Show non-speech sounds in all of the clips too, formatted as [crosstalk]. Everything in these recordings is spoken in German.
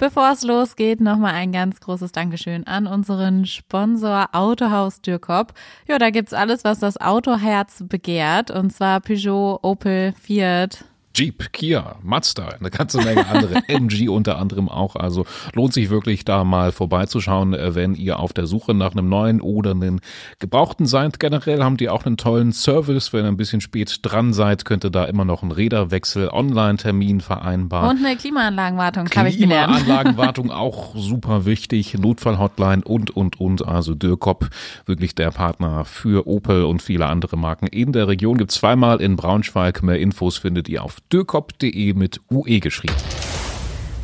Bevor es losgeht, nochmal ein ganz großes Dankeschön an unseren Sponsor Autohaus Dürkop. Ja, da gibt's alles, was das Autoherz begehrt. Und zwar Peugeot, Opel, Fiat, Jeep, Kia, Mazda, eine ganze Menge andere, [laughs] MG unter anderem auch. Also lohnt sich wirklich da mal vorbeizuschauen, äh, wenn ihr auf der Suche nach einem neuen oder einem gebrauchten seid. Generell haben die auch einen tollen Service. Wenn ihr ein bisschen spät dran seid, könnt ihr da immer noch einen Räderwechsel, Online-Termin vereinbaren. Und eine Klimaanlagenwartung, habe ich gelernt. Klimaanlagenwartung [laughs] auch super wichtig, Notfallhotline und, und, und. Also Dürkop, wirklich der Partner für Opel und viele andere Marken in der Region. Gibt zweimal in Braunschweig. Mehr Infos findet ihr auf dürkop.de mit UE geschrieben.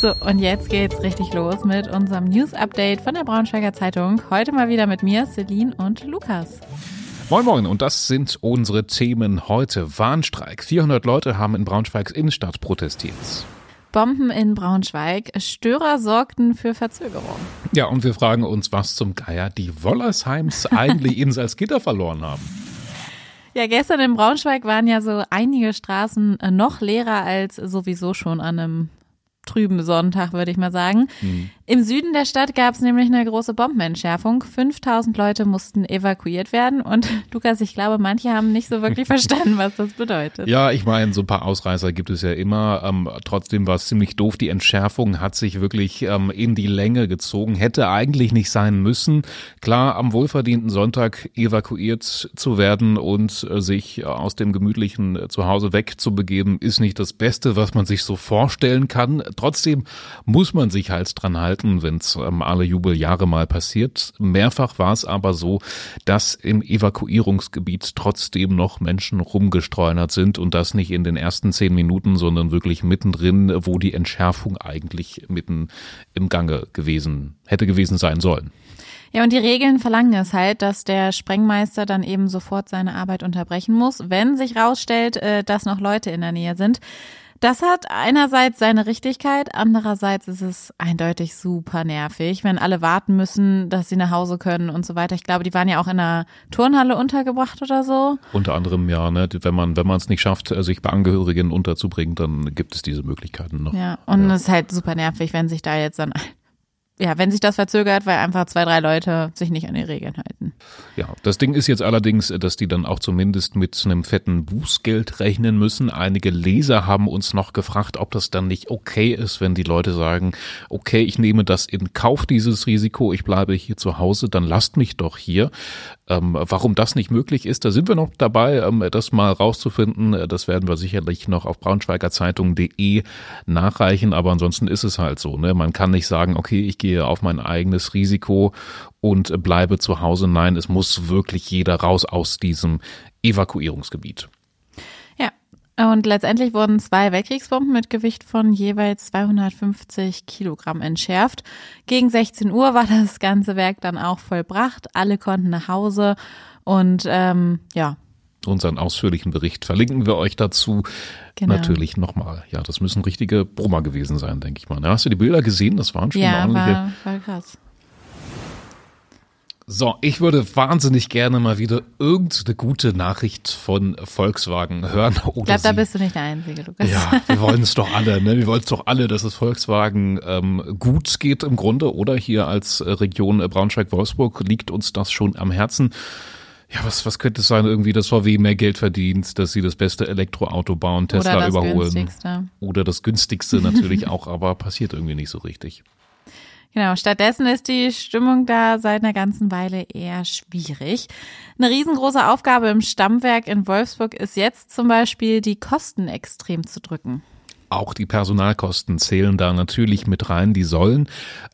So, und jetzt geht's richtig los mit unserem News-Update von der Braunschweiger Zeitung. Heute mal wieder mit mir, Celine und Lukas. Moin Moin und das sind unsere Themen heute. Warnstreik. 400 Leute haben in Braunschweigs Innenstadt protestiert. Bomben in Braunschweig. Störer sorgten für Verzögerung. Ja, und wir fragen uns, was zum Geier die Wollersheims [laughs] eigentlich in Salzgitter verloren haben. Ja, gestern in Braunschweig waren ja so einige Straßen äh, noch leerer als sowieso schon an einem trüben Sonntag, würde ich mal sagen. Mhm. Im Süden der Stadt gab es nämlich eine große Bombenentschärfung. 5000 Leute mussten evakuiert werden und [laughs] Lukas, ich glaube, manche haben nicht so wirklich [laughs] verstanden, was das bedeutet. Ja, ich meine, so ein paar Ausreißer gibt es ja immer. Ähm, trotzdem war es ziemlich doof. Die Entschärfung hat sich wirklich ähm, in die Länge gezogen. Hätte eigentlich nicht sein müssen. Klar, am wohlverdienten Sonntag evakuiert zu werden und äh, sich aus dem gemütlichen Zuhause wegzubegeben, ist nicht das Beste, was man sich so vorstellen kann. Trotzdem muss man sich halt dran halten wenn es ähm, alle Jubeljahre mal passiert. Mehrfach war es aber so, dass im Evakuierungsgebiet trotzdem noch Menschen rumgestreunert sind und das nicht in den ersten zehn Minuten, sondern wirklich mittendrin, wo die Entschärfung eigentlich mitten im Gange gewesen hätte gewesen sein sollen. Ja, und die Regeln verlangen es halt, dass der Sprengmeister dann eben sofort seine Arbeit unterbrechen muss, wenn sich rausstellt, äh, dass noch Leute in der Nähe sind. Das hat einerseits seine Richtigkeit, andererseits ist es eindeutig super nervig, wenn alle warten müssen, dass sie nach Hause können und so weiter. Ich glaube, die waren ja auch in einer Turnhalle untergebracht oder so. Unter anderem ja, ne, wenn man wenn man es nicht schafft, äh, sich bei Angehörigen unterzubringen, dann gibt es diese Möglichkeiten noch. Ja, und es ist halt super nervig, wenn sich da jetzt dann ja, wenn sich das verzögert, weil einfach zwei, drei Leute sich nicht an die Regeln halten. Ja, das Ding ist jetzt allerdings, dass die dann auch zumindest mit einem fetten Bußgeld rechnen müssen. Einige Leser haben uns noch gefragt, ob das dann nicht okay ist, wenn die Leute sagen, okay, ich nehme das in Kauf, dieses Risiko, ich bleibe hier zu Hause, dann lasst mich doch hier. Ähm, warum das nicht möglich ist, da sind wir noch dabei, ähm, das mal rauszufinden. Das werden wir sicherlich noch auf braunschweigerzeitung.de nachreichen, aber ansonsten ist es halt so. Ne? Man kann nicht sagen, okay, ich gehe auf mein eigenes Risiko und bleibe zu Hause. Nein, es muss wirklich jeder raus aus diesem Evakuierungsgebiet. Und letztendlich wurden zwei Weltkriegsbomben mit Gewicht von jeweils 250 Kilogramm entschärft. Gegen 16 Uhr war das ganze Werk dann auch vollbracht. Alle konnten nach Hause und ähm, ja. Unseren ausführlichen Bericht verlinken wir euch dazu genau. natürlich nochmal. Ja, das müssen richtige Brummer gewesen sein, denke ich mal. Hast du die Bilder gesehen? Das waren schon ja, ordentliche. War, war krass. So, ich würde wahnsinnig gerne mal wieder irgendeine gute Nachricht von Volkswagen hören. ich glaube, da bist du nicht der Einzige, Lukas. Ja, wir wollen es doch alle, ne? Wir wollen es doch alle, dass es Volkswagen ähm, gut geht im Grunde. Oder hier als Region Braunschweig-Wolfsburg liegt uns das schon am Herzen. Ja, was, was könnte es sein? Irgendwie, dass VW mehr Geld verdient, dass sie das beste Elektroauto bauen, Tesla Oder das überholen. Günstigste. Oder das günstigste natürlich auch, aber passiert irgendwie nicht so richtig. Genau, stattdessen ist die Stimmung da seit einer ganzen Weile eher schwierig. Eine riesengroße Aufgabe im Stammwerk in Wolfsburg ist jetzt zum Beispiel, die Kosten extrem zu drücken. Auch die Personalkosten zählen da natürlich mit rein. Die sollen,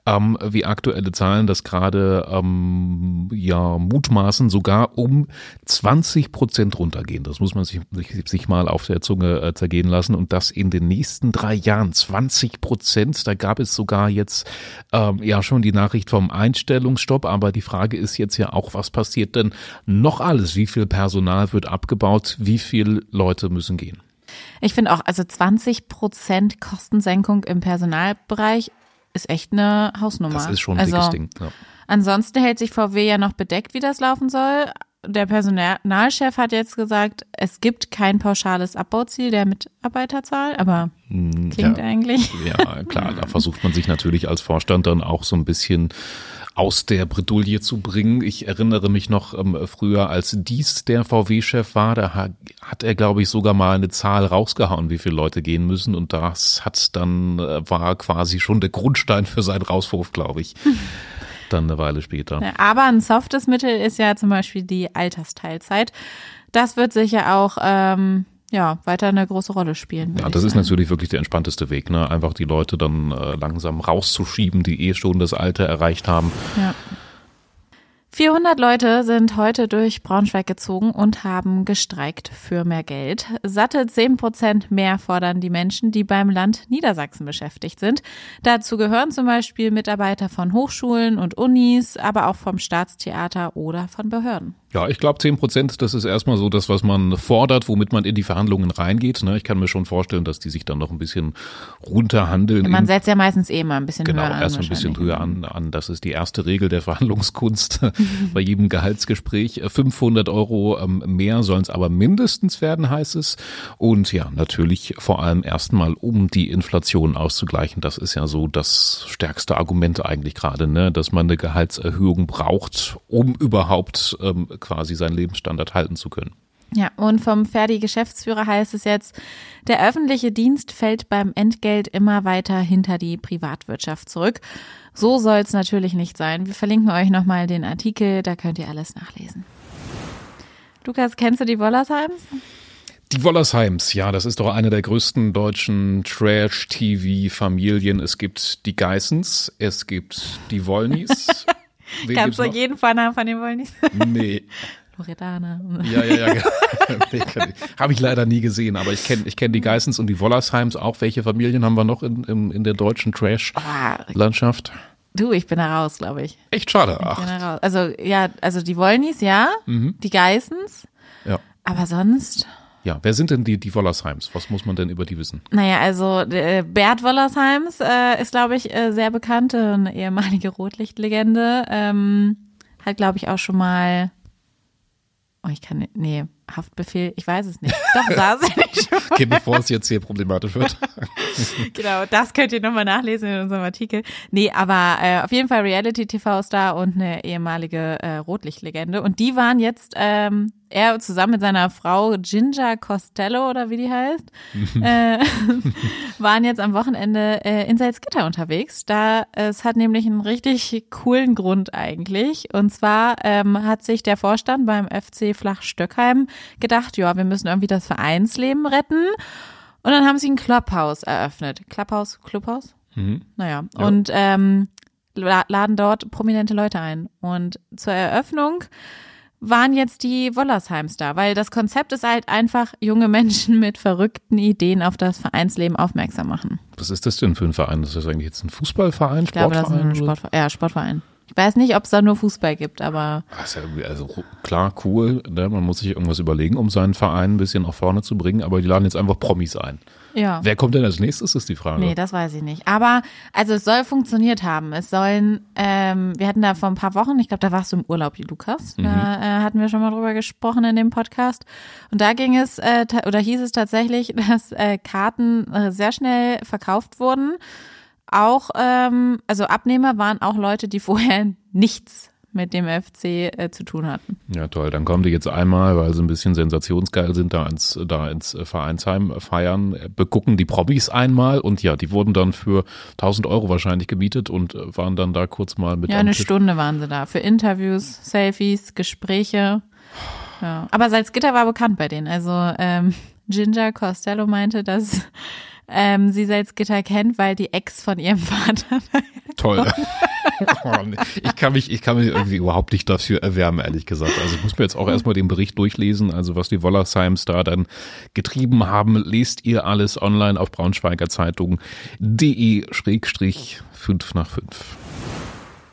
ähm, wie aktuelle Zahlen das gerade ähm, ja mutmaßen, sogar um 20 Prozent runtergehen. Das muss man sich, sich mal auf der Zunge äh, zergehen lassen. Und das in den nächsten drei Jahren 20 Prozent. Da gab es sogar jetzt ähm, ja schon die Nachricht vom Einstellungsstopp. Aber die Frage ist jetzt ja auch, was passiert denn noch alles? Wie viel Personal wird abgebaut? Wie viele Leute müssen gehen? Ich finde auch, also 20 Prozent Kostensenkung im Personalbereich ist echt eine Hausnummer. Das ist schon ein also, dickes Ding. Ja. Ansonsten hält sich VW ja noch bedeckt, wie das laufen soll. Der Personalchef hat jetzt gesagt, es gibt kein pauschales Abbauziel der Mitarbeiterzahl, aber hm, klingt ja, eigentlich. Ja, klar, da versucht man sich natürlich als Vorstand dann auch so ein bisschen aus der Bredouille zu bringen. Ich erinnere mich noch ähm, früher, als dies der VW-Chef war, da hat er, glaube ich, sogar mal eine Zahl rausgehauen, wie viele Leute gehen müssen. Und das hat dann, äh, war quasi schon der Grundstein für seinen Rauswurf, glaube ich. [laughs] dann eine Weile später. Aber ein softes Mittel ist ja zum Beispiel die Altersteilzeit. Das wird sicher auch ähm, ja, weiter eine große Rolle spielen. Ja, das ist natürlich wirklich der entspannteste Weg, ne? Einfach die Leute dann äh, langsam rauszuschieben, die eh schon das Alter erreicht haben. Ja. 400 Leute sind heute durch Braunschweig gezogen und haben gestreikt für mehr Geld. Satte 10 Prozent mehr fordern die Menschen, die beim Land Niedersachsen beschäftigt sind. Dazu gehören zum Beispiel Mitarbeiter von Hochschulen und Unis, aber auch vom Staatstheater oder von Behörden. Ja, ich glaube, zehn Prozent, das ist erstmal so das, was man fordert, womit man in die Verhandlungen reingeht. Ne? Ich kann mir schon vorstellen, dass die sich dann noch ein bisschen runterhandeln. Man setzt ja meistens eh mal ein bisschen genau, höher an. Genau, erst ein bisschen höher an, an. Das ist die erste Regel der Verhandlungskunst [laughs] bei jedem Gehaltsgespräch. 500 Euro ähm, mehr sollen es aber mindestens werden, heißt es. Und ja, natürlich vor allem erstmal, um die Inflation auszugleichen. Das ist ja so das stärkste Argument eigentlich gerade, ne? dass man eine Gehaltserhöhung braucht, um überhaupt ähm, quasi seinen Lebensstandard halten zu können. Ja, und vom Ferdi-Geschäftsführer heißt es jetzt, der öffentliche Dienst fällt beim Entgelt immer weiter hinter die Privatwirtschaft zurück. So soll es natürlich nicht sein. Wir verlinken euch nochmal den Artikel, da könnt ihr alles nachlesen. Lukas, kennst du die Wollersheims? Die Wollersheims, ja, das ist doch eine der größten deutschen Trash-TV-Familien. Es gibt die Geissens, es gibt die Wollnys. [laughs] Kannst du jeden Vornamen von den Wollnys? Nee. [laughs] Loredana. Ja, ja, ja. [laughs] nee, Habe ich leider nie gesehen, aber ich kenne ich kenn die Geissens und die Wollersheims auch. Welche Familien haben wir noch in, in, in der deutschen Trash-Landschaft? Du, ich bin da raus, glaube ich. Echt schade. Ach. Ich raus. Also, ja, also die Wollnys, ja. Mhm. Die Geissens. Ja. Aber sonst. Ja, wer sind denn die, die Wollersheims? Was muss man denn über die wissen? Naja, also äh, Bert Wollersheims äh, ist, glaube ich, äh, sehr bekannt, eine ehemalige Rotlichtlegende. Ähm, hat, glaube ich, auch schon mal Oh, ich kann, nee, Haftbefehl, ich weiß es nicht. Doch, [laughs] saß er nicht schon. Okay, bevor es jetzt hier problematisch wird. [laughs] genau, das könnt ihr nochmal nachlesen in unserem Artikel. Nee, aber äh, auf jeden Fall Reality-TV-Star und eine ehemalige äh, Rotlichtlegende. Und die waren jetzt ähm, er zusammen mit seiner Frau Ginger Costello oder wie die heißt, [laughs] äh, waren jetzt am Wochenende äh, in Salzgitter unterwegs. Da es hat nämlich einen richtig coolen Grund eigentlich. Und zwar ähm, hat sich der Vorstand beim FC Flach-Stöckheim gedacht, ja, wir müssen irgendwie das Vereinsleben retten. Und dann haben sie ein Clubhouse eröffnet. Clubhouse, Clubhouse? Mhm. Naja. Ja. Und ähm, laden dort prominente Leute ein. Und zur Eröffnung waren jetzt die Wollersheims da, weil das Konzept ist halt einfach junge Menschen [laughs] mit verrückten Ideen auf das Vereinsleben aufmerksam machen. Was ist das denn für ein Verein? Das ist eigentlich jetzt ein Fußballverein, ich glaube, Das ist ein Sportverein, ja, Sportverein. Ich weiß nicht, ob es da nur Fußball gibt, aber. Also, also klar, cool. Ne? Man muss sich irgendwas überlegen, um seinen Verein ein bisschen nach vorne zu bringen, aber die laden jetzt einfach Promis ein. Ja. Wer kommt denn als nächstes, ist die Frage. Nee, das weiß ich nicht. Aber also es soll funktioniert haben. Es sollen, ähm, wir hatten da vor ein paar Wochen, ich glaube, da warst du im Urlaub, Lukas. Da mhm. äh, hatten wir schon mal drüber gesprochen in dem Podcast. Und da ging es, äh, oder hieß es tatsächlich, [laughs] dass äh, Karten äh, sehr schnell verkauft wurden auch, ähm, also Abnehmer waren auch Leute, die vorher [laughs] nichts mit dem FC äh, zu tun hatten. Ja, toll. Dann kommen die jetzt einmal, weil sie ein bisschen sensationsgeil sind, da ins, da ins Vereinsheim feiern, begucken die Promis einmal und ja, die wurden dann für 1000 Euro wahrscheinlich gemietet und waren dann da kurz mal mit. Ja, eine Tisch. Stunde waren sie da für Interviews, Selfies, Gespräche. Ja. Aber Salzgitter war bekannt bei denen. Also ähm, [laughs] Ginger Costello meinte, dass ähm, sie Salzgitter kennt, weil die Ex von ihrem [laughs] Vater. Toll. [laughs] ich kann mich, ich kann mich irgendwie überhaupt nicht dafür erwärmen, ehrlich gesagt. Also ich muss mir jetzt auch erstmal den Bericht durchlesen, also was die Wollersheims da dann getrieben haben, lest ihr alles online auf Braunschweiger Zeitung.de schrägstrich 5 nach 5.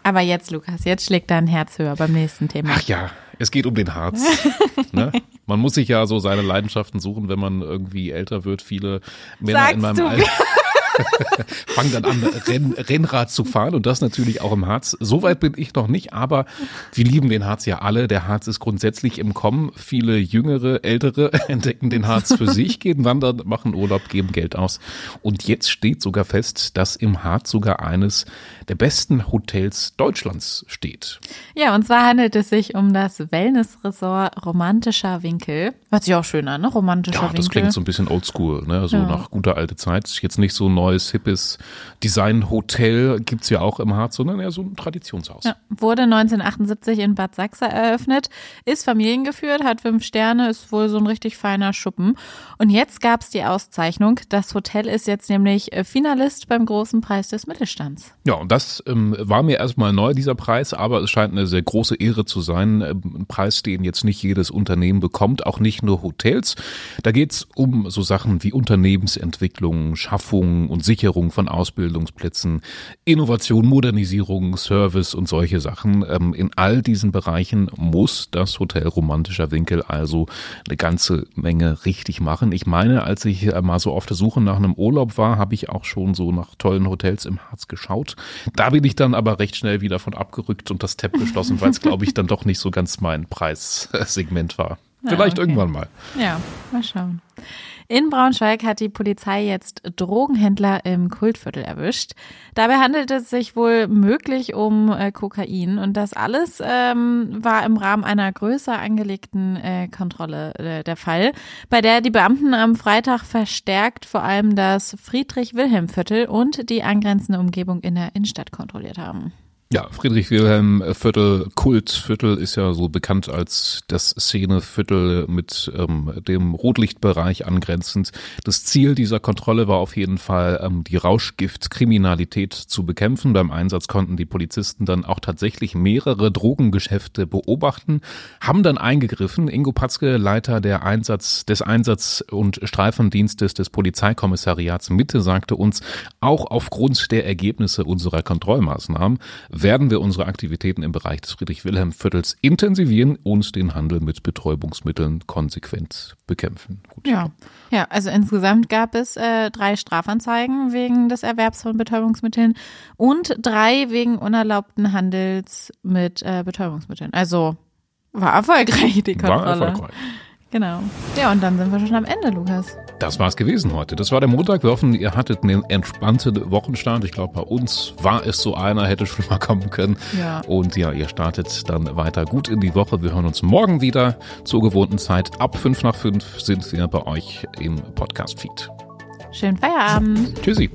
Aber jetzt, Lukas, jetzt schlägt dein Herz höher beim nächsten Thema. Ach ja, es geht um den Harz. [laughs] ne? Man muss sich ja so seine Leidenschaften suchen, wenn man irgendwie älter wird. Viele Männer Sagst in meinem? Alter. [laughs] [laughs] fangen dann an, Renn, Rennrad zu fahren und das natürlich auch im Harz. Soweit bin ich noch nicht, aber wir lieben den Harz ja alle. Der Harz ist grundsätzlich im Kommen. Viele Jüngere, Ältere [laughs] entdecken den Harz für sich, gehen wandern, machen Urlaub, geben Geld aus. Und jetzt steht sogar fest, dass im Harz sogar eines der besten Hotels Deutschlands steht. Ja, und zwar handelt es sich um das Wellnessresort Romantischer Winkel. Hört sich auch schön an, ne? Romantischer ja, Winkel. das klingt so ein bisschen oldschool, ne? So Ja. nach guter alte Zeit. Jetzt nicht so ein neues, hippes Design-Hotel gibt's ja auch im Harz, sondern eher so ein Traditionshaus. Ja, wurde 1978 in Bad Sachsa eröffnet, ist familiengeführt, hat fünf Sterne, ist wohl so ein richtig feiner Schuppen. Und jetzt gab's die Auszeichnung. Das Hotel ist jetzt nämlich äh, Finalist beim großen Preis des Mittelstands. Ja, und das ähm, war mir erstmal neu, dieser Preis, aber es scheint eine sehr große Ehre zu sein. Ähm, Ein Preis, den jetzt nicht jedes Unternehmen bekommt, auch nicht nur Hotels. Da geht's um so Sachen wie Unternehmensentwicklung, Schaffung und Sicherung von Ausbildungsplätzen, Innovation, Modernisierung, Service und solche Sachen. Ähm, In all diesen Bereichen muss das Hotel Romantischer Winkel also eine ganze Menge richtig machen. Ich meine, als ich äh, mal so auf der Suche nach einem Urlaub war, habe ich auch schon so nach tollen Hotels im Harz geschaut. Da bin ich dann aber recht schnell wieder von abgerückt und das Tab geschlossen, weil es, glaube ich, dann doch nicht so ganz mein Preissegment war. Vielleicht okay. irgendwann mal. Ja, mal schauen. In Braunschweig hat die Polizei jetzt Drogenhändler im Kultviertel erwischt. Dabei handelt es sich wohl möglich um äh, Kokain und das alles ähm, war im Rahmen einer größer angelegten äh, Kontrolle äh, der Fall, bei der die Beamten am Freitag verstärkt vor allem das Friedrich-Wilhelm-Viertel und die angrenzende Umgebung in der Innenstadt kontrolliert haben. Ja, Friedrich-Wilhelm-Viertel, Kultviertel ist ja so bekannt als das Szeneviertel mit ähm, dem Rotlichtbereich angrenzend. Das Ziel dieser Kontrolle war auf jeden Fall, ähm, die Rauschgiftkriminalität zu bekämpfen. Beim Einsatz konnten die Polizisten dann auch tatsächlich mehrere Drogengeschäfte beobachten, haben dann eingegriffen. Ingo Patzke, Leiter der Einsatz, des Einsatz- und Streifendienstes des Polizeikommissariats Mitte, sagte uns, auch aufgrund der Ergebnisse unserer Kontrollmaßnahmen werden wir unsere Aktivitäten im Bereich des Friedrich-Wilhelm-Viertels intensivieren und den Handel mit Betäubungsmitteln konsequent bekämpfen. Gut. Ja. Ja, also insgesamt gab es äh, drei Strafanzeigen wegen des Erwerbs von Betäubungsmitteln und drei wegen unerlaubten Handels mit äh, Betäubungsmitteln. Also war erfolgreich die Kontrolle. War erfolgreich. Genau. Ja, und dann sind wir schon am Ende, Lukas. Das war's gewesen heute. Das war der Montag. Wir hoffen, ihr hattet einen entspannten Wochenstart. Ich glaube, bei uns war es so einer, hätte schon mal kommen können. Ja. Und ja, ihr startet dann weiter gut in die Woche. Wir hören uns morgen wieder zur gewohnten Zeit. Ab fünf nach fünf sind wir bei euch im Podcast-Feed. Schönen Feierabend. Tschüssi.